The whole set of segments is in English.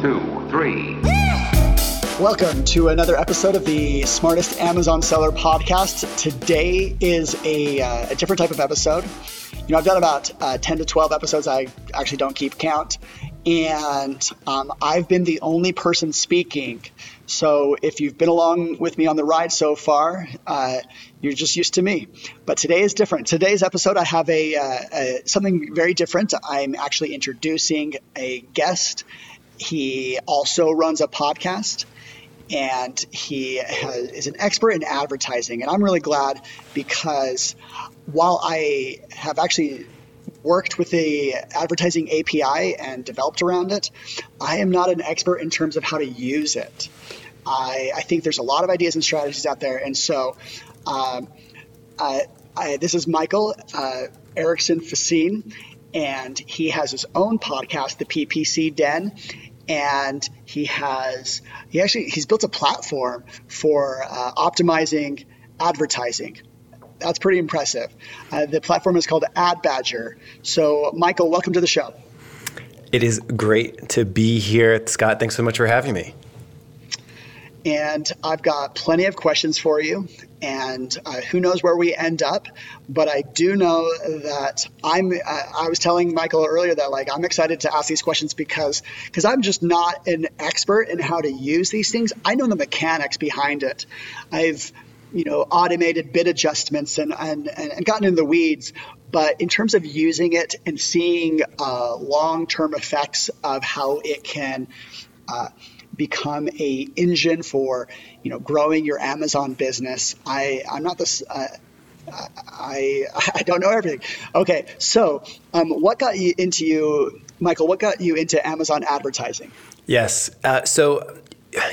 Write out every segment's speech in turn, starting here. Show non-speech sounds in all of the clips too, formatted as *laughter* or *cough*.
two, three. Welcome to another episode of the Smartest Amazon Seller podcast. Today is a, uh, a different type of episode. You know, I've done about uh, 10 to 12 episodes. I actually don't keep count. And um, I've been the only person speaking. So if you've been along with me on the ride so far, uh, you're just used to me. But today is different. Today's episode, I have a, uh, a something very different. I'm actually introducing a guest. He also runs a podcast and he has, is an expert in advertising. And I'm really glad because while I have actually worked with the advertising API and developed around it, I am not an expert in terms of how to use it. I, I think there's a lot of ideas and strategies out there. And so um, I, I, this is Michael uh, Erickson Facchin, and he has his own podcast, the PPC Den and he has he actually he's built a platform for uh, optimizing advertising. That's pretty impressive. Uh, the platform is called ad badger. So michael welcome to the show. It is great to be here. Scott thanks so much for having me and I've got plenty of questions for you. And uh, who knows where we end up, but I do know that I'm. Uh, I was telling Michael earlier that like I'm excited to ask these questions because because I'm just not an expert in how to use these things. I know the mechanics behind it. I've you know automated bid adjustments and and, and gotten in the weeds, but in terms of using it and seeing uh, long term effects of how it can uh, become a engine for you know growing your Amazon business. I I'm not this. Uh, I *laughs* I don't know everything. Okay, so um, what got you into you, Michael? What got you into Amazon advertising? Yes. Uh, so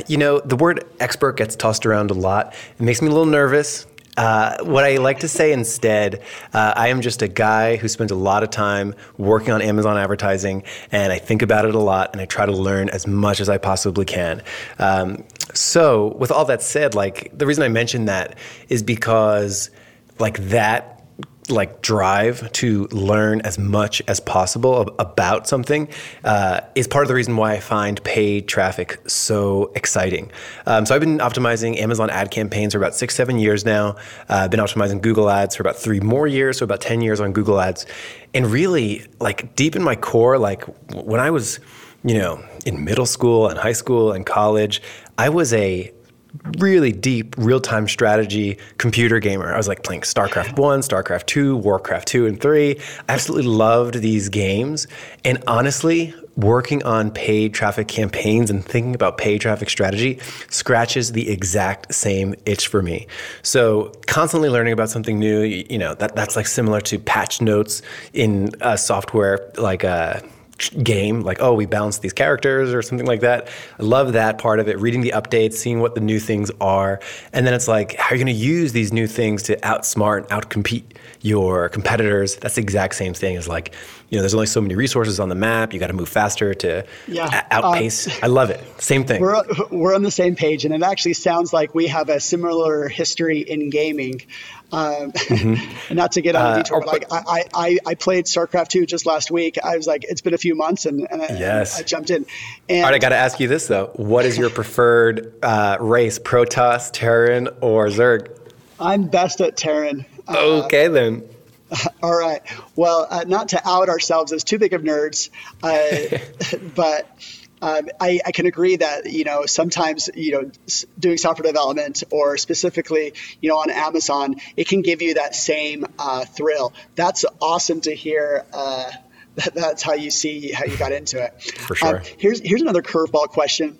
you know, the word expert gets tossed around a lot. It makes me a little nervous. Uh, what I like to say instead, uh, I am just a guy who spends a lot of time working on Amazon advertising, and I think about it a lot, and I try to learn as much as I possibly can. Um, so, with all that said, like the reason I mentioned that is because, like that like drive to learn as much as possible about something uh, is part of the reason why I find paid traffic so exciting. Um, so I've been optimizing Amazon ad campaigns for about six, seven years now. Uh, I've been optimizing Google Ads for about three more years, so about ten years on Google Ads. And really, like deep in my core, like when I was, you know, in middle school and high school and college, I was a really deep real time strategy computer gamer. I was like playing StarCraft 1, StarCraft 2, Warcraft 2 and 3. I absolutely loved these games. And honestly, working on paid traffic campaigns and thinking about paid traffic strategy scratches the exact same itch for me. So constantly learning about something new, you know, that, that's like similar to patch notes in a software like a uh, game, like, oh, we balanced these characters or something like that. I love that part of it, reading the updates, seeing what the new things are. And then it's like, how are you going to use these new things to outsmart, and outcompete your competitors? That's the exact same thing as like, you know, there's only so many resources on the map. You got to move faster to yeah. outpace. Uh, I love it. Same thing. We're, we're on the same page. And it actually sounds like we have a similar history in gaming. Um, *laughs* mm-hmm. not to get on a uh, detour, uh, like I, I, I played StarCraft 2 just last week. I was like, it's been a few months and, and, yes. I, I jumped in. And, All right, I got to ask you this though. What is your preferred uh, race, Protoss, Terran, or Zerg? I'm best at Terran. Uh, okay, then. *laughs* All right. Well, uh, not to out ourselves as too big of nerds, uh, *laughs* but um, I, I, can agree that you know sometimes you know doing software development or specifically you know on Amazon it can give you that same uh, thrill. That's awesome to hear. Uh, *laughs* that, that's how you see how you got into it. For sure. Um, here's here's another curveball question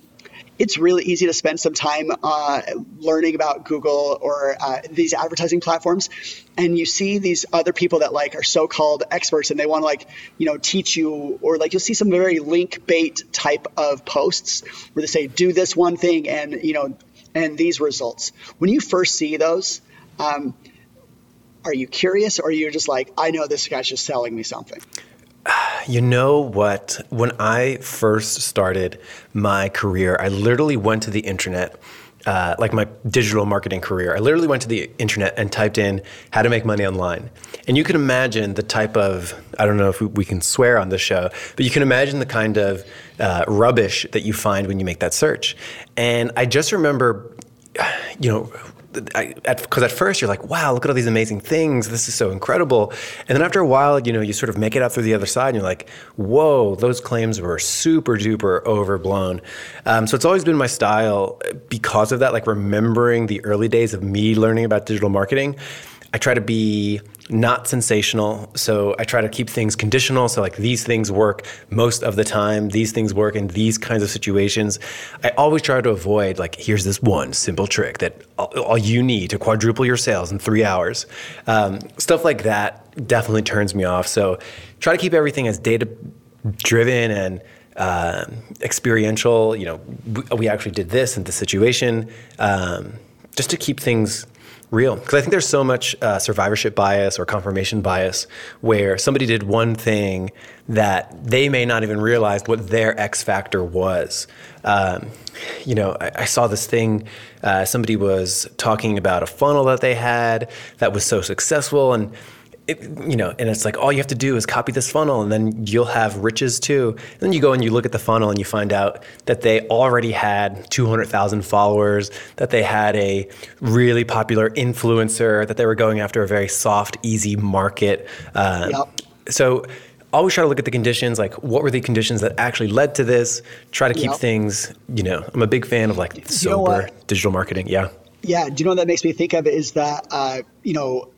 it's really easy to spend some time uh, learning about Google or uh, these advertising platforms, and you see these other people that like are so-called experts, and they want to like you know teach you, or like you'll see some very link bait type of posts where they say do this one thing and you know and these results. When you first see those. Um, are you curious or are you just like i know this guy's just selling me something you know what? When I first started my career, I literally went to the internet. uh, like my digital marketing career. I literally went to the internet and typed in how to make money online. And you can imagine the type of, I don't know if we can swear on this show, but you can imagine the kind of uh, rubbish that you find when you make that search. And I just remember, you know, because at, at, first you're like, wow, look at all these amazing things. This is so incredible. And then after a while, you know, you sort of make it out through the other side and you're like, whoa, those claims were super duper overblown. Um, so it's always been my style because of that, like remembering the early days of me learning about digital marketing. I try to be not sensational. So I try to keep things conditional. So, like, these things work most of the time, these things work in these kinds of situations. I always try to avoid, like, here's this one simple trick that all, you need to quadruple your sales in three hours. Um, stuff like that definitely turns me off. So, try to keep everything as data driven and uh, experiential. You know, we, we, actually did this in this situation, um, just to keep things real because I think there's so much uh, survivorship bias or confirmation bias where somebody did one thing that they may not even realize what their X factor was. Um, you know, I, I, saw this thing. Uh, somebody was talking about a funnel that they had that was so successful, and it, you know, and it's like all you have to do is copy this funnel, and then you'll have riches too. And then you go and you look at the funnel, and you find out that they already had 200,000 followers, that they had a really popular influencer, that they were going after a very soft, easy market. Um, yep. So always try to look at the conditions like what were the conditions that actually led to this try to keep yep. things you know i'm a big fan of like sober you know digital marketing yeah yeah do you know what that makes me think of is that uh, you know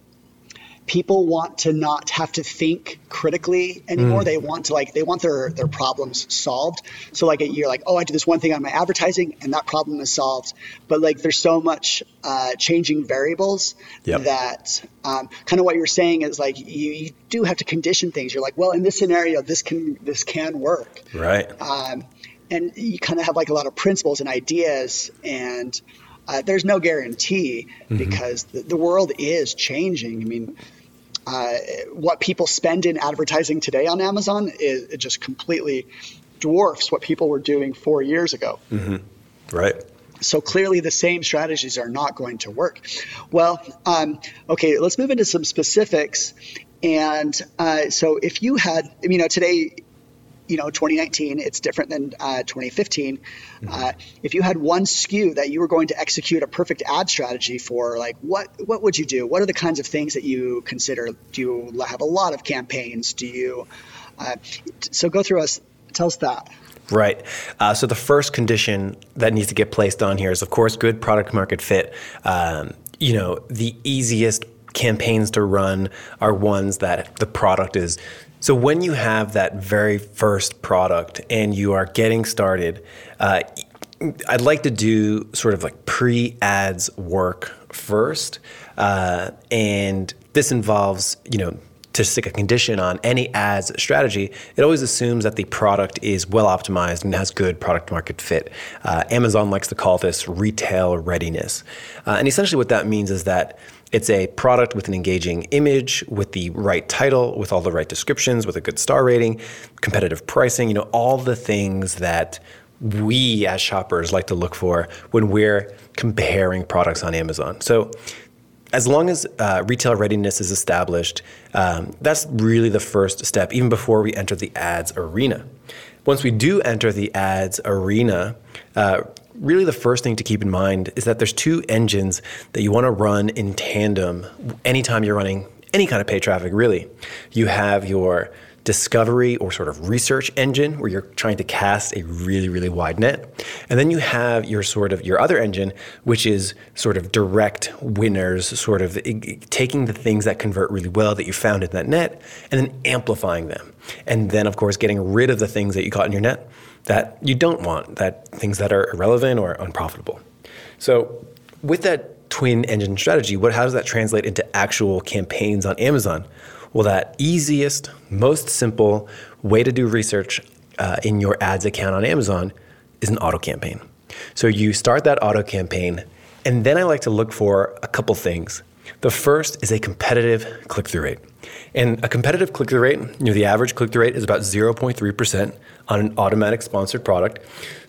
people want to not have to think critically anymore. Mm. They want to like they want their their problems solved. So like you're like, oh, I do this one thing on my advertising and that problem is solved. But like there's so much uh, changing variables yep. that um, kind of what you're saying is like you, you do have to condition things. You're like, well, in this scenario, this can this can work. Right. Um, and you kind of have like a lot of principles and ideas and uh, there's no guarantee mm-hmm. because the, the, world is changing. I mean, uh, what people spend in advertising today on Amazon is it just completely dwarfs what people were doing four years ago. Mm-hmm. Right. So clearly, the same strategies are not going to work. Well, um, okay, let's move into some specifics. And uh, so, if you had, you know, today you know 2019 it's different than uh, 2015 mm-hmm. uh, if you had one SKU that you were going to execute a perfect ad strategy for like what what would you do what are the kinds of things that you consider do you have a lot of campaigns do you uh, so go through us tell us that Right. Uh, so the first condition that needs to get placed on here is, of course, good product market fit. Um, you know, the easiest campaigns to run are ones that the product is so when you have that very first product and you are getting started, uh, I'd like to do sort of like pre-ads work first, uh, and this involves you know to stick a condition on any ads strategy, it always assumes that the product is well optimized and has good product market fit. Uh, Amazon likes to call this retail readiness. Uh, and essentially, what that means is that it's a product with an engaging image, with the right title, with all the right descriptions, with a good star rating, competitive pricing, you know, all the things that we as shoppers like to look for when we're comparing products on Amazon. So, as long as uh, retail readiness is established, um, that's really the first step, even before we enter the ads arena. Once we do enter the ads arena, uh, really the first thing to keep in mind is that there's two engines that you want to run in tandem anytime you're running any kind of paid traffic, really. You have your discovery or sort of research engine where you're trying to cast a really really wide net. And then you have your sort of your other engine which is sort of direct winners sort of taking the things that convert really well that you found in that net and then amplifying them. And then of course getting rid of the things that you caught in your net that you don't want, that things that are irrelevant or unprofitable. So with that twin engine strategy, what how does that translate into actual campaigns on Amazon? Well, that easiest, most simple way to do research uh, in your ads account on Amazon is an auto campaign. So you start that auto campaign, and then I like to look for a couple things. The first is a competitive click through rate. And a competitive click through rate, you know, the average click through rate is about 0.3% on an automatic sponsored product.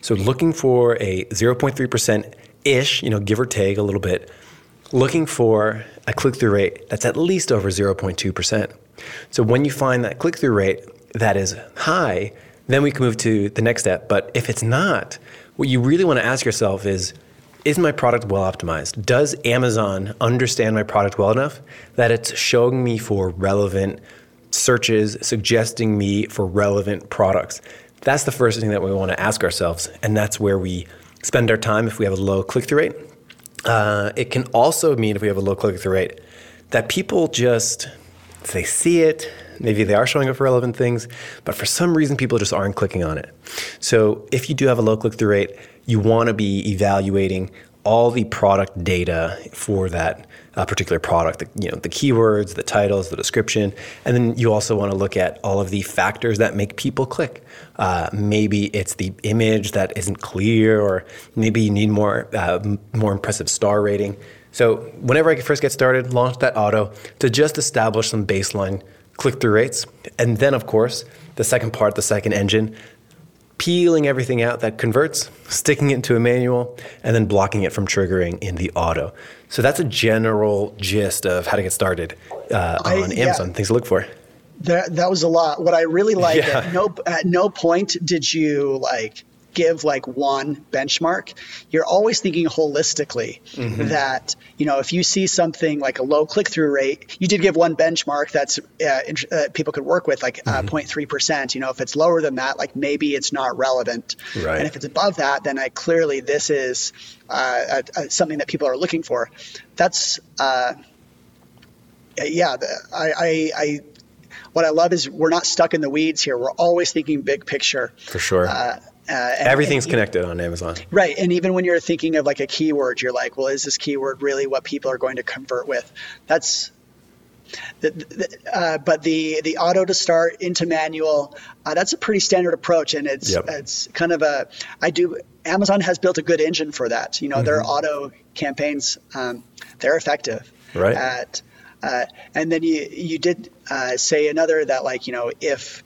So looking for a 0.3% ish, you know, give or take a little bit, looking for a click through rate that's at least over 0.2%. So when you find that click through rate that is high, then we can move to the next step. But if it's not, what you really want to ask yourself is is my product well optimized? Does Amazon understand my product well enough that it's showing me for relevant searches, suggesting me for relevant products? That's the first thing that we want to ask ourselves. And that's where we spend our time if we have a low click through rate. Uh, it can also mean if we have a low click through rate that people just, they see it, maybe they are showing up for relevant things, but for some reason people just aren't clicking on it. So if you do have a low click through rate, you want to be evaluating all the product data for that uh, particular product, the, you know, the keywords, the titles, the description, and then you also want to look at all of the factors that make people click. Uh, maybe it's the image that isn't clear, or maybe you need more uh, more impressive star rating. So whenever I first get started, launch that auto to just establish some baseline click-through rates, and then of course the second part, the second engine, peeling everything out that converts, sticking it into a manual, and then blocking it from triggering in the auto. So that's a general gist of how to get started uh, on I, Amazon. Yeah. Things to look for. That that was a lot. What I really like yeah. at no at no point did you like give like one benchmark. You're always thinking holistically mm-hmm. that, you know, if you see something like a low click through rate, you did give one benchmark that's uh, uh, people could work with, like uh, mm-hmm. 0.3%. You know, if it's lower than that, like maybe it's not relevant. Right. And if it's above that, then I clearly this is uh, something that people are looking for. That's, uh, yeah, I, I, I what I love is we're not stuck in the weeds here. We're always thinking big picture. For sure. Uh, uh, and, Everything's and, connected on Amazon. Right. And even when you're thinking of like a keyword, you're like, well, is this keyword really what people are going to convert with? That's the, the, uh, but the the auto to start into manual uh, that's a pretty standard approach and it's yep. it's kind of a I do Amazon has built a good engine for that you know mm-hmm. their auto campaigns um, they're effective right at uh, and then you you did uh, say another that like you know if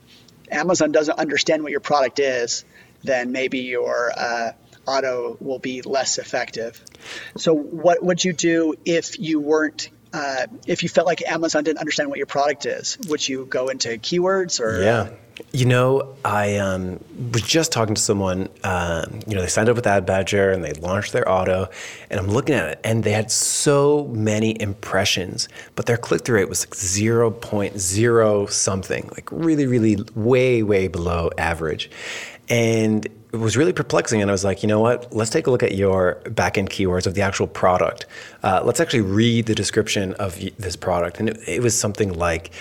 Amazon doesn't understand what your product is then maybe your uh, auto will be less effective. So, what would you do if you weren't? Uh, if you felt like Amazon didn't understand what your product is, would you go into keywords or? Yeah, you know, I um, was just talking to someone. Um, you know, they signed up with Ad Badger and they launched their auto, and I'm looking at it, and they had so many impressions, but their click through rate was like 0.0 something, like really, really way, way below average. And it was really perplexing. And I was like, you know what? Let's take a look at your backend keywords of the actual product. Uh, let's actually read the description of this product. And it, it was something like,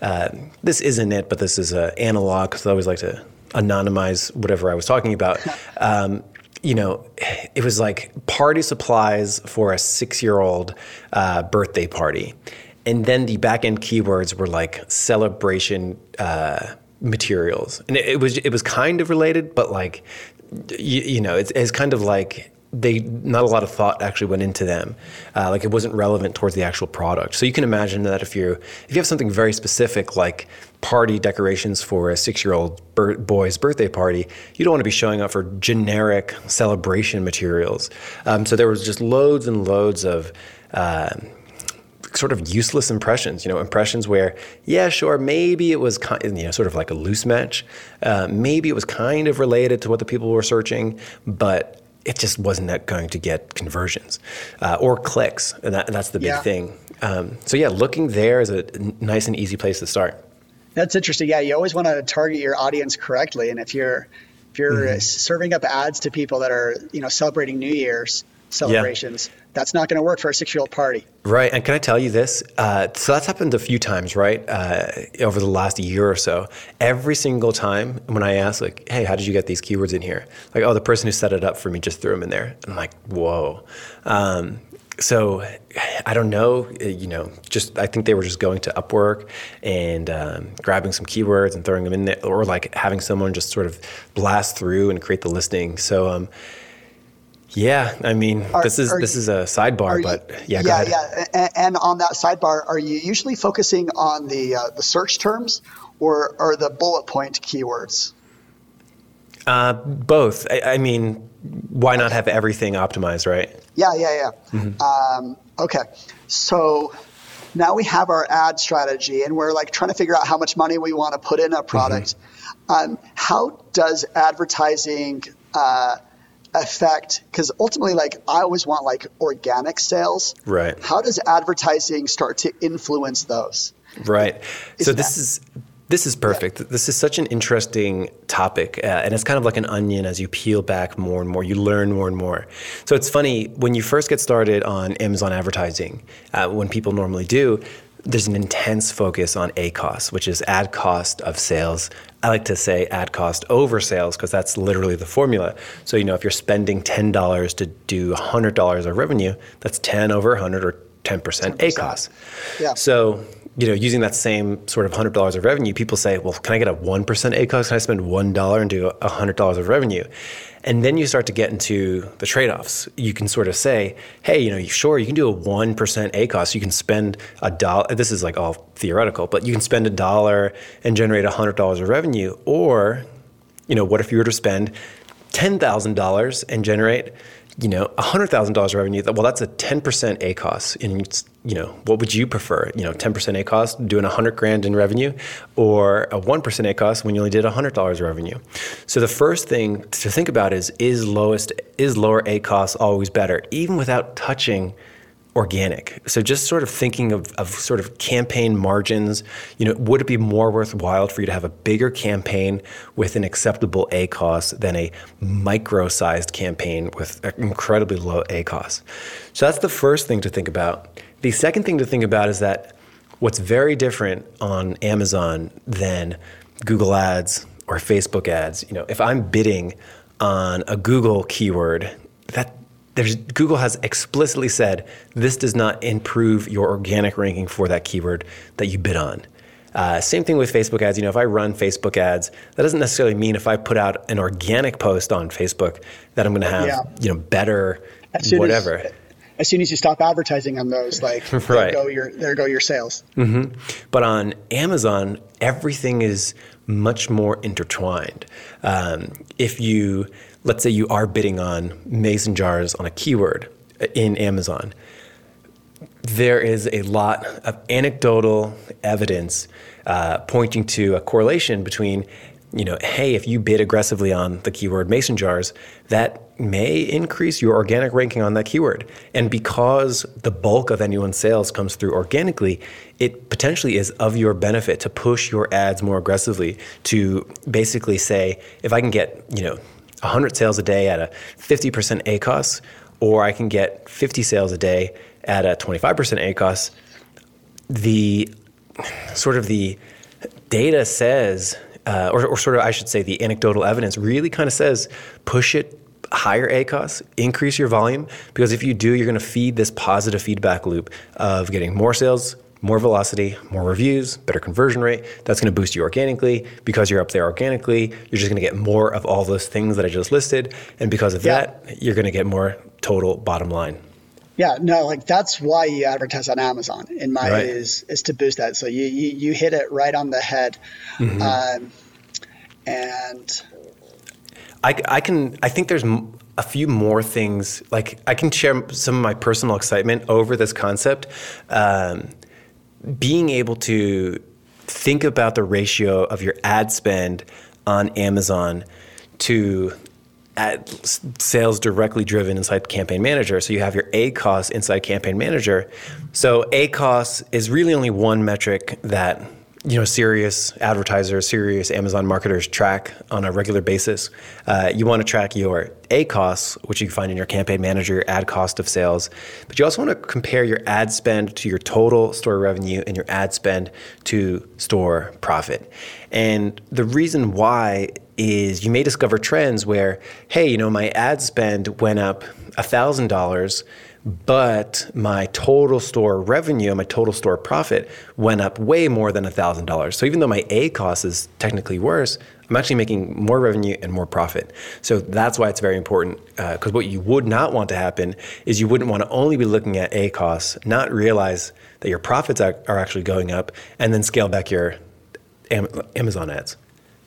uh, this isn't it, but this is an analog, because I always like to anonymize whatever I was talking about. *laughs* Um, you know, it was like party supplies for a six year old uh, birthday party. And then the backend keywords were like celebration uh, materials, and it, it, was it was kind of related, but like you, you know, it's, it's kind of like they not a lot of thought actually went into them. Uh, like it wasn't relevant towards the actual product. So you can imagine that if you if you have something very specific like party decorations for a six year old boy's birthday party, you don't want to be showing up for generic celebration materials. Um, so there was just loads and loads of. Uh, sort of useless impressions, you know, impressions where, yeah, sure, maybe it was kind, you know, sort of like a loose match. Uh, maybe it was kind of related to what the people were searching, but it just wasn't going to get conversions uh, or clicks. And that, that's the big yeah. thing. Um, so, yeah, looking there is a nice and easy place to start. That's interesting. Yeah, you always want to target your audience correctly. And if you're, if you're mm-hmm. serving up ads to people that are, you know, celebrating New Year's, celebrations. Yeah. That's not going to work for a six year old party. Right. And can I tell you this? Uh, so that's happened a few times, right? Uh, over the last year or so. Every single time when I ask, like, hey, how did you get these keywords in here? Like, oh, the person who set it up for me just threw them in there. And I'm like, whoa. Um, so I don't know, you know, just I think they were just going to Upwork and um, grabbing some keywords and throwing them in there, or like having someone just sort of blast through and create the listing. So, um, yeah, I mean, are, this is this is a sidebar, but yeah, go ahead. yeah, yeah. And, and, on that sidebar, are you usually focusing on the uh, the search terms or or the bullet point keywords? Uh, both. I, I, mean, why not have everything optimized, right? Yeah, yeah, yeah. Mm-hmm. Um, okay, so now we have our ad strategy, and we're like trying to figure out how much money we want to put in a product. Mm-hmm. Um, how does advertising uh, affect? Because ultimately, like I always want like organic sales. Right. How does advertising start to influence those? Right. Is so this that- is this is perfect. Yeah. This is such an interesting topic, uh, and it's kind of like an onion as you peel back more and more. You learn more and more. So it's funny when you first get started on Amazon advertising, uh, when people normally do, there's an intense focus on ACOS, which is ad cost of sales. I like to say ad cost over sales because that's literally the formula. So, you know, if you're spending $10 to do $100 of revenue, that's 10 over 100 or 10%, 10%. ACOS. Yeah. So you know, using that same sort of hundred dollars of revenue, people say, "Well, can I get a one percent ACOS? Can I spend one dollar and do hundred dollars of revenue?" And then you start to get into the trade-offs. You can sort of say, "Hey, you know, sure, you can do a one percent ACOS. You can spend a dollar. This is like all theoretical, but you can spend a dollar and generate a hundred dollars of revenue. Or, you know, what if you were to spend ten thousand dollars and generate you know, $100,000 revenue, well, that's a 10% ACOS. And, you know, what would you prefer? You know, 10% ACOS, doing 100 grand in revenue, or a 1% ACOS when you only did $100 revenue? So the first thing to think about is, is lowest, is lower ACOS always better, even without touching – organic. So just sort of thinking of, of sort of campaign margins, you know, would it be more worthwhile for you to have a bigger campaign with an acceptable ACOS than a micro-sized campaign with incredibly low ACOS? So that's the first thing to think about. The second thing to think about is that what's very different on Amazon than Google Ads or Facebook ads, you know, if I'm bidding on a Google keyword, that there's, Google has explicitly said this does not improve your organic ranking for that keyword that you bid on. Uh, same thing with Facebook ads. You know, if I run Facebook ads, that doesn't necessarily mean if I put out an organic post on Facebook that I'm going to have yeah. you know better whatever. As, as soon as you stop advertising on those, like *laughs* right. there go your there go your sales. Mm-hmm. But on Amazon, everything is much more intertwined. Um, if you let's say you are bidding on mason jars on a keyword in Amazon, there is a lot of anecdotal evidence uh, pointing to a correlation between, you know, hey, if you bid aggressively on the keyword mason jars, that may increase your organic ranking on that keyword. And because the bulk of anyone's sales comes through organically, it potentially is of your benefit to push your ads more aggressively to basically say, if I can get, you know, 100 sales a day at a 50% ACOS, or I can get 50 sales a day at a 25% ACOS. The sort of the data says, uh, or, or sort of I should say, the anecdotal evidence really kind of says push it higher ACOS, increase your volume, because if you do, you're going to feed this positive feedback loop of getting more sales, more velocity, more reviews, better conversion rate. That's going to boost you organically. Because you're up there organically, you're just going to get more of all those things that I just listed. And because of yeah. that, you're going to get more total bottom line. Yeah, no, like that's why you advertise on Amazon. In my right. is is to boost that. So you, you you hit it right on the head, mm-hmm. um, and I I can I think there's a few more things. Like I can share some of my personal excitement over this concept. Um, being able to think about the ratio of your ad spend on Amazon to ad sales directly driven inside Campaign Manager. So you have your ACOS inside Campaign Manager. So ACOS is really only one metric that you know, serious advertisers, serious Amazon marketers track on a regular basis. Uh, you want to track your A costs, which you can find in your campaign manager, your ad cost of sales, but you also want to compare your ad spend to your total store revenue and your ad spend to store profit. And the reason why is you may discover trends where, hey, you know, my ad spend went up $1,000 but my total store revenue, my total store profit went up way more than $1,000. So even though my ACOS is technically worse, I'm actually making more revenue and more profit. So that's why it's very important. Because uh, what you would not want to happen is you wouldn't want to only be looking at A costs, not realize that your profits are, are actually going up, and then scale back your Amazon ads.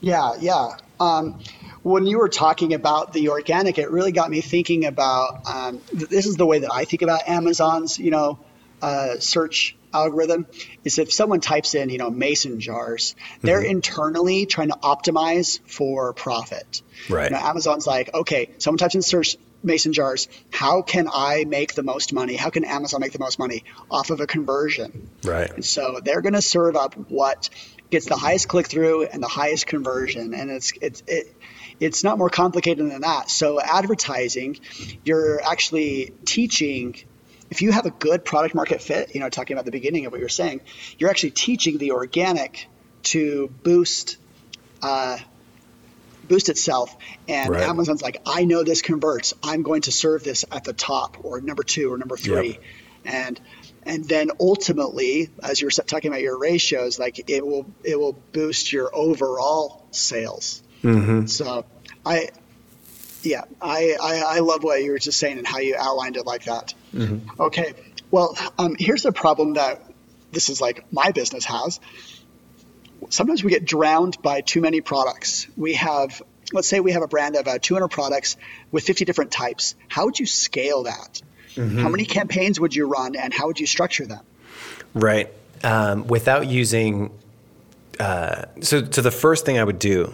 Yeah, yeah. Um, when you were talking about the organic, it really got me thinking about um, this is the way that I think about Amazon's, you know, uh, search algorithm is if someone types in, you know, mason jars, they're mm-hmm. internally trying to optimize for profit. Right. You know, Amazon's like, okay, someone types in search mason jars. How can I make the most money? How can Amazon make the most money off of a conversion? Right. And so they're going to serve up what gets the highest click through and the highest conversion, and it's it's it. It's not more complicated than that. So advertising, you're actually teaching if you have a good product market fit, you know, talking about the beginning of what you're saying, you're actually teaching the organic to boost uh, boost itself. And right. Amazon's like, I know this converts. I'm going to serve this at the top or number two or number three. Yep. And and then ultimately, as you're talking about your ratios, like it will it will boost your overall sales. Mm-hmm. So I yeah, I, I, I, love what you were just saying and how you outlined it like that. Mm-hmm. Okay, well, um, here's the problem that this is like my business has. Sometimes we get drowned by too many products. We have, let's say, we have a brand of uh, 200 products with 50 different types. How would you scale that? Mm-hmm. How many campaigns would you run, and how would you structure them? Right. Um, without using, uh, so so the first thing I would do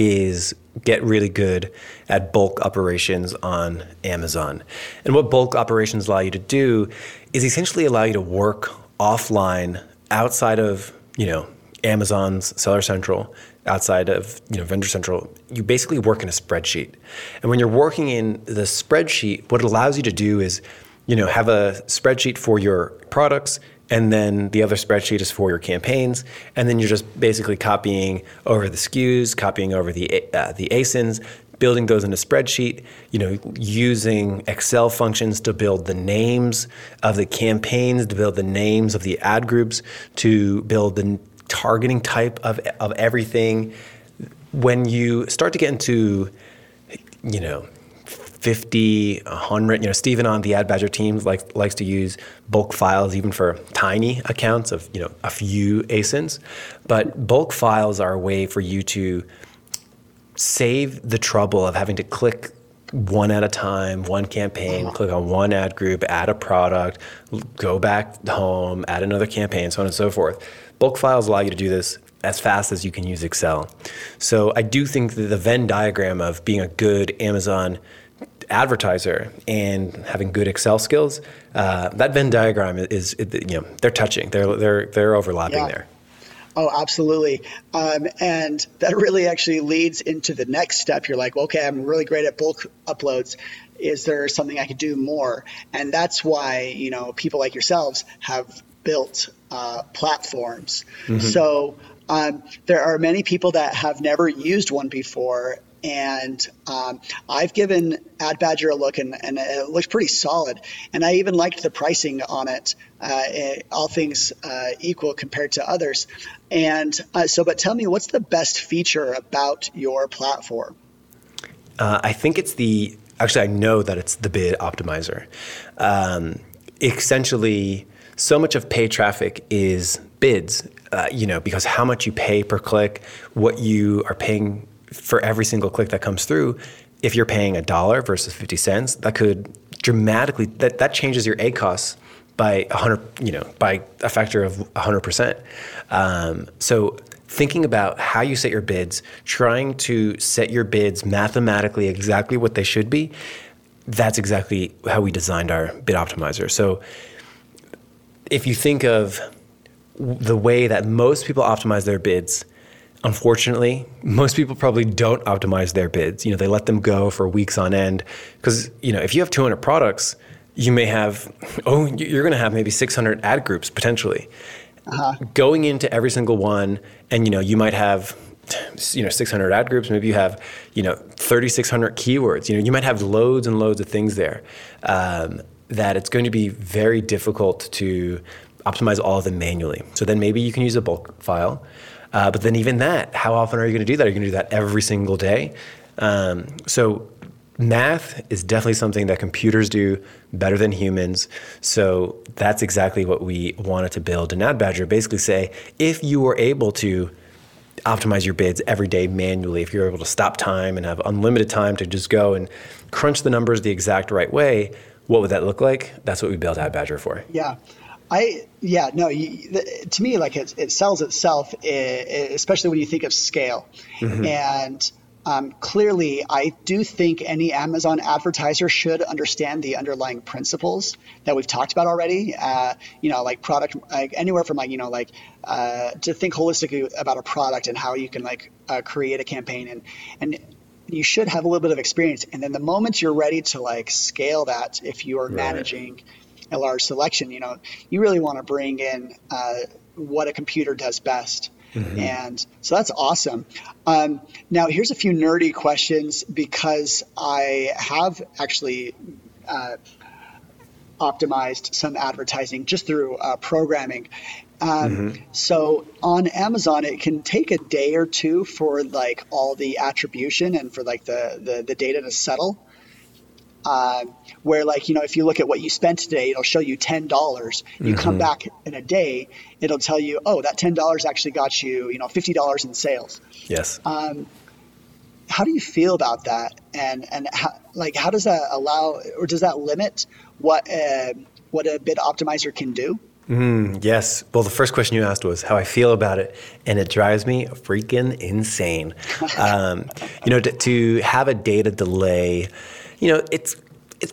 is get really good at bulk operations on Amazon. And what bulk operations allow you to do is essentially allow you to work offline outside of, you know, Amazon's Seller Central, outside of, you know, Vendor Central. You basically work in a spreadsheet. And when you're working in the spreadsheet, what it allows you to do is, you know, have a spreadsheet for your products and then the other spreadsheet is for your campaigns, and then you're just basically copying over the SKUs, copying over the uh, the ASINs, building those in a spreadsheet. You know, using Excel functions to build the names of the campaigns, to build the names of the ad groups, to build the targeting type of of everything. When you start to get into, you know, 50, 100. You know, Stephen on the Ad Badger team like, likes to use bulk files even for tiny accounts of, you know, a few ASINs. But bulk files are a way for you to save the trouble of having to click one at a time, one campaign, uh-huh. click on one ad group, add a product, go back home, add another campaign, so on and so forth. Bulk files allow you to do this as fast as you can use Excel. So I do think that the Venn diagram of being a good Amazon advertiser and having good Excel skills, uh, that Venn diagram is, you know, they're touching, they're they're they're overlapping yeah. there. Oh, absolutely. Um, and that really actually leads into the next step. You're like, okay, I'm really great at bulk uploads. Is there something I could do more? And that's why, you know, people like yourselves have built uh, platforms. Mm-hmm. So um, there are many people that have never used one before and um, I've given Ad Badger a look, and, and, it looks pretty solid. And I even liked the pricing on it, uh, it all things uh, equal compared to others. And uh, so, but tell me, what's the best feature about your platform? Uh, I think it's the actually, I know that it's the bid optimizer. Um, essentially, so much of paid traffic is bids. Uh, you know, because how much you pay per click, what you are paying for every single click that comes through, if you're paying a dollar versus 50 cents, that could dramatically, that, that changes your A costs by 100, you know, by a factor of 100%. Um, so thinking about how you set your bids, trying to set your bids mathematically exactly what they should be, that's exactly how we designed our bid optimizer. So if you think of the way that most people optimize their bids, unfortunately, most people probably don't optimize their bids. You know, they let them go for weeks on end because you know if you have 200 products, you may have oh you're going to have maybe 600 ad groups potentially. Uh-huh. Going into every single one, and you know you might have you know 600 ad groups maybe you have you know 3600 keywords you know you might have loads and loads of things there um, that it's going to be very difficult to optimize all of them manually so then maybe you can use a bulk file uh, but then even that, how often are you going to do that? Are you going to do that every single day? Um, so math is definitely something that computers do better than humans. So that's exactly what we wanted to build. And Ad Badger basically say if you were able to optimize your bids every day manually, if you're able to stop time and have unlimited time to just go and crunch the numbers the exact right way, what would that look like? That's what we built Ad Badger for. Yeah. I yeah no you, to me like it, it sells itself especially when you think of scale mm-hmm. and um, clearly, I do think any Amazon advertiser should understand the underlying principles that we've talked about already. Uh, you know, like product, like anywhere from like you know, like uh, to think holistically about a product and how you can like uh, create a campaign and and you should have a little bit of experience. And then the moment you're ready to like scale that, if you are right. managing a large selection, you know, you really want to bring in uh, what a computer does best. Mm-hmm. And so that's awesome. Um, now, here's a few nerdy questions because I have actually uh, optimized some advertising just through uh, programming. Um, mm-hmm. So on Amazon, it can take a day or two for like all the attribution and for like the, the, the data to settle. Uh, where like you know if you look at what you spent today it'll show you $10 you mm-hmm. come back in a day it'll tell you oh that $10 actually got you you know $50 in sales yes um, how do you feel about that and and how, like how does that allow or does that limit what uh, what a bid optimizer can do Mm, yes. Well, the first question you asked was how I feel about it, and it drives me freaking insane. *laughs* um, you know, to, to, have a data delay you know, it's it's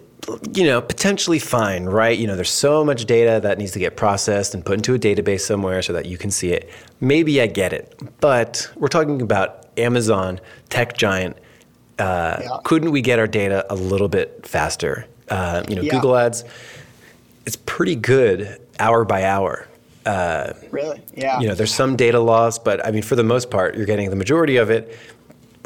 you know potentially fine, right? You know, there's so much data that needs to get processed and put into a database somewhere so that you can see it. Maybe I get it, but we're talking about Amazon, tech giant. Uh, yeah. Couldn't we get our data a little bit faster? Uh, you know, yeah. Google Ads, it's pretty good hour by hour. Uh, really? Yeah. You know, there's some data loss, but I mean, for the most part, you're getting the majority of it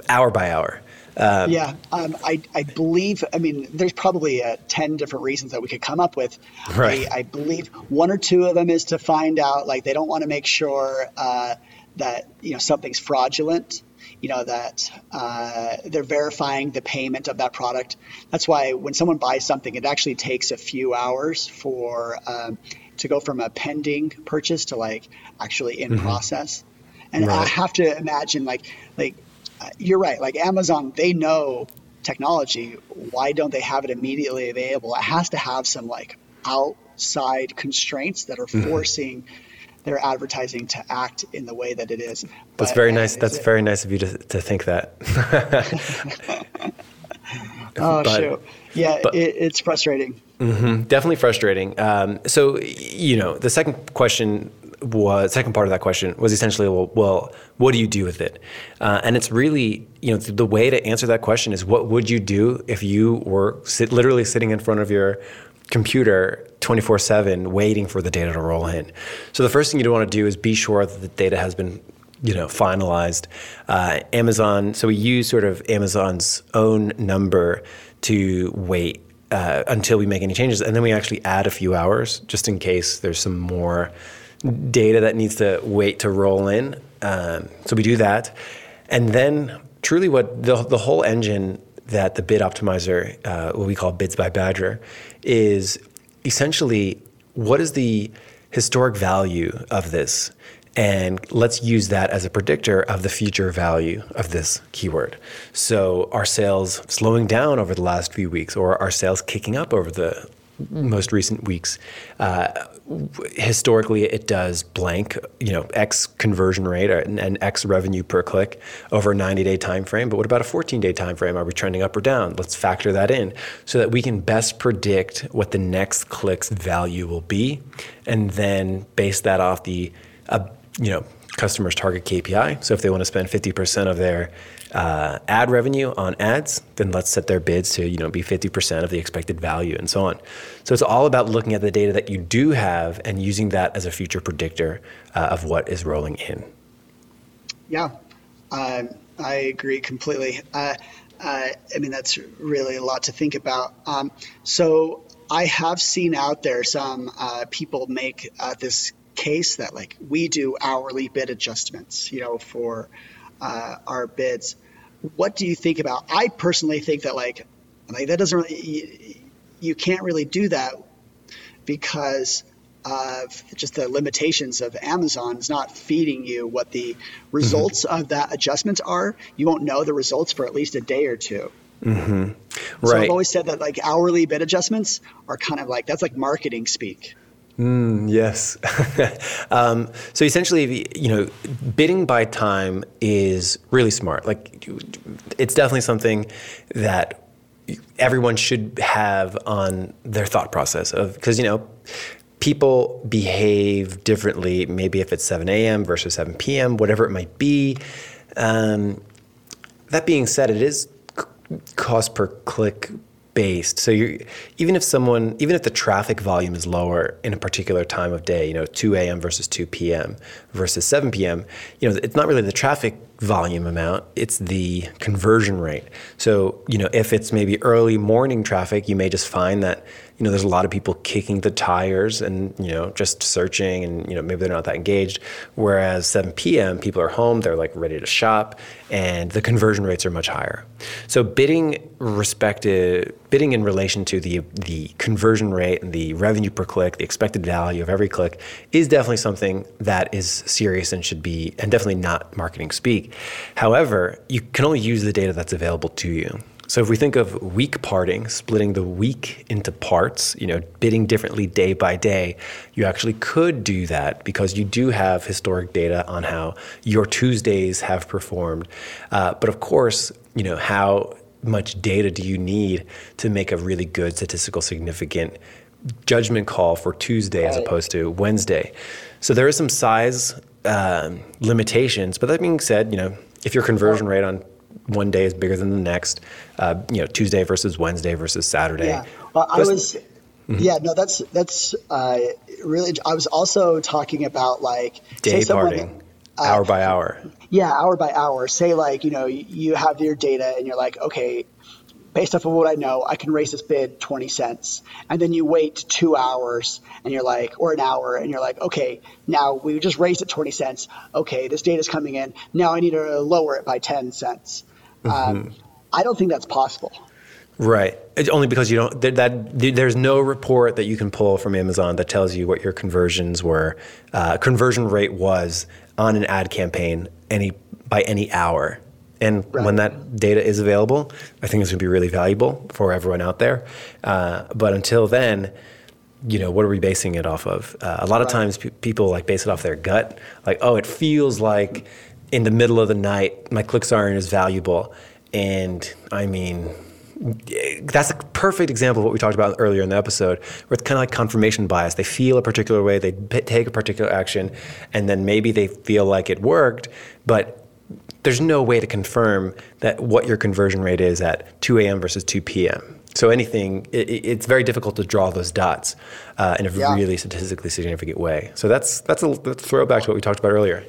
hour by hour. Um, yeah, um, I, I believe, I mean, there's probably uh, 10 different reasons that we could come up with. Right. I, I, believe one or two of them is to find out, like, they don't want to make sure uh, that, you know, something's fraudulent, you know, that uh, they're verifying the payment of that product. That's why when someone buys something, it actually takes a few hours for, um, to go from a pending purchase to like actually in mm-hmm. process. And right. I have to imagine like, like, you're right. Like Amazon, they know technology. Why don't they have it immediately available? It has to have some like outside constraints that are mm-hmm. forcing mm-hmm. their advertising to act in the way that it is. That's but, very nice. That's it, very nice of you to, to think that. *laughs* oh, but, shoot. Yeah, but, it, it's frustrating. Mm-hmm, definitely frustrating. Um, so, you know, the second question was second part of that question was essentially, well, well what do you do with it? Uh, and it's really, you know, the way to answer that question is, what would you do if you were sit, literally sitting in front of your computer 24 7 waiting for the data to roll in? So the first thing you want to do is be sure that the data has been you know finalized uh, amazon so we use sort of amazon's own number to wait uh, until we make any changes and then we actually add a few hours just in case there's some more data that needs to wait to roll in. Um, so we do that. And then, truly, what the, the whole engine that the bid optimizer, uh, what we call bids by Badger, is essentially what is the historic value of this? And let's use that as a predictor of the future value of this keyword. So, are sales slowing down over the last few weeks, or are sales kicking up over the most recent weeks. Uh, historically, it does blank, you know, X conversion rate and, and, X revenue per click over a 90 day time frame. But what about a 14 day time frame? Are we trending up or down? Let's factor that in so that we can best predict what the next click's value will be, and then base that off the, uh, you know, customer's target KPI. So if they want to spend 50% of their uh, ad revenue on ads, then let's set their bids to you know be 50% of the expected value and so on. So it's all about looking at the data that you do have and using that as a future predictor uh, of what is rolling in. Yeah, uh, I agree completely. Uh, uh, I mean that's really a lot to think about. Um, so I have seen out there some uh, people make this case that like we do hourly bid adjustments, you know, for uh, our bids. What do you think about? I personally think that like, like that doesn't really you, you can't really do that because of just the limitations of Amazon is not feeding you what the results mm-hmm. of that adjustment are. You won't know the results for at least a day or 2 mm-hmm. Right. So I've always said that like hourly bid adjustments are kind of like that's like marketing speak. Mm, yes. *laughs* um, so essentially, you know, bidding by time is really smart. Like, it's definitely something that everyone should have on their thought process of because you know people behave differently. Maybe if it's 7 a.m. versus 7 p.m., whatever it might be. Um, that being said, it is cost per click based. So you even if someone even if the traffic volume is lower in a particular time of day, you know, 2 a.m. versus 2 p.m. versus 7 p.m., you know, it's not really the traffic volume amount, it's the conversion rate. So, you know, if it's maybe early morning traffic, you may just find that you know, there's a lot of people kicking the tires and, you know, just searching and, you know, maybe they're not that engaged. Whereas 7 p.m., people are home, they're like ready to shop, and the conversion rates are much higher. So bidding respected, bidding in relation to the, the conversion rate and the revenue per click, the expected value of every click is definitely something that is serious and should be, and definitely not marketing speak. However, you can only use the data that's available to you. So if we think of week parting, splitting the week into parts, you know, bidding differently day by day, you actually could do that because you do have historic data on how your Tuesdays have performed. Uh, but of course, you know, how much data do you need to make a really good statistical significant judgment call for Tuesday as opposed to Wednesday? So there is some size um, limitations. But that being said, you know, if your conversion rate on one day is bigger than the next. Uh, you know, Tuesday versus Wednesday versus Saturday. Yeah, well, I was. Mm-hmm. Yeah, no, that's that's uh, really. I was also talking about like day parting, uh, hour by hour. Yeah, hour by hour. Say like you know you have your data and you're like, okay, based off of what I know, I can raise this bid 20 cents. And then you wait two hours and you're like, or an hour, and you're like, okay, now we just raised it 20 cents. Okay, this data is coming in. Now I need to lower it by 10 cents. Um, mm-hmm. Um, I don't think that's possible. Right. It's only because you don't that, that, there's no report that you can pull from Amazon that tells you what your conversions were, uh, conversion rate was on an ad campaign any by any hour. And right. when that data is available, I think it's going to be really valuable for everyone out there. Uh, but until then, you know, what are we basing it off of? Uh, a lot of times pe- people like base it off their gut. Like, oh, it feels like in the middle of the night, my clicks aren't as valuable. And I mean, that's a perfect example of what we talked about earlier in the episode, where it's kind of like confirmation bias. They feel a particular way, they p- take a particular action, and then maybe they feel like it worked, but there's no way to confirm that what your conversion rate is at 2 a.m. versus 2 p.m. So anything, it, it's very difficult to draw those dots uh, in a yeah. really statistically significant way. So that's that's a, that's a throwback to what we talked about earlier.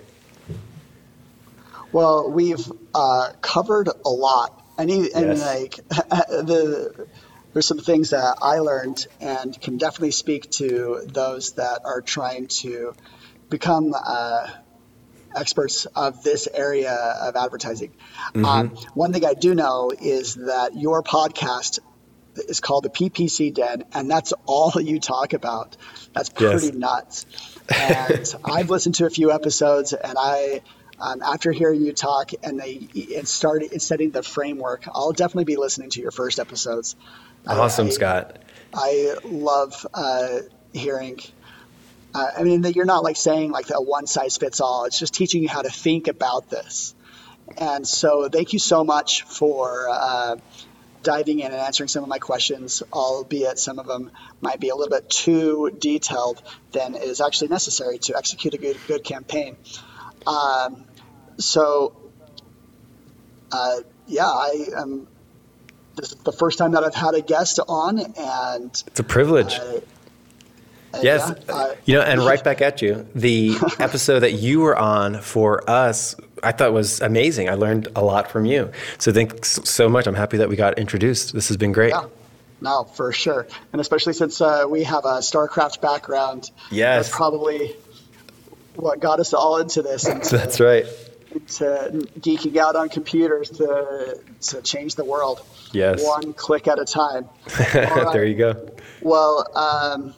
Well, we've uh, covered a lot, and, and yes. like *laughs* the there's some things that I learned and can definitely speak to those that are trying to become. Uh, experts of this area of advertising. Mm-hmm. Um, one thing I do know is that your podcast is called the PPC Den, and that's all you talk about. That's pretty yes. nuts. And *laughs* I've listened to a few episodes, and I. Um, after hearing you talk and they and started setting the framework, I'll definitely be listening to your first episodes. Awesome, I, Scott. I love uh, hearing uh, I mean, that you're not like saying like a one size fits all. It's just teaching you how to think about this. And so, thank you so much for uh, diving in and answering some of my questions, albeit some of them might be a little bit too detailed than is actually necessary to execute a good, good campaign. Um, so, uh, yeah, I am. This is the first time that I've had a guest on, and it's a privilege. Yes, yeah, uh, you know, and right back at you. The *laughs* episode that you were on for us, I thought was amazing. I learned a lot from you. So thanks so much. I'm happy that we got introduced. This has been great. Yeah. No, for sure, and especially since uh, we have a StarCraft background. Yes, that's probably what got us all into this. Into, *laughs* that's right. To geeking out on computers to to change the world. Yes, one click at a time. *laughs* there you go. Well, um,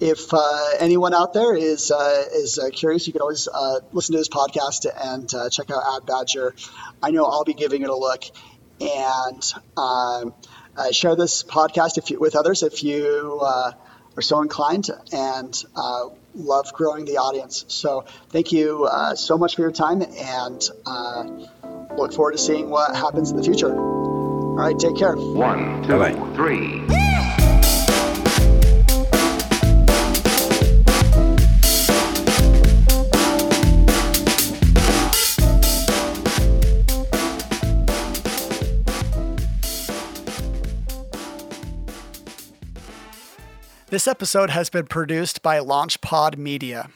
if uh, anyone out there is uh, is uh, curious, you can always uh, listen to this podcast and uh, check out Ad Badger. I know I'll be giving it a look and um, uh, share this podcast if you, with others if you are so inclined and love growing the audience. So thank you so much for your time and look forward to seeing what happens in the future. All right, take care. One, two, Bye-bye. three. This episode has been produced by LaunchPod Media.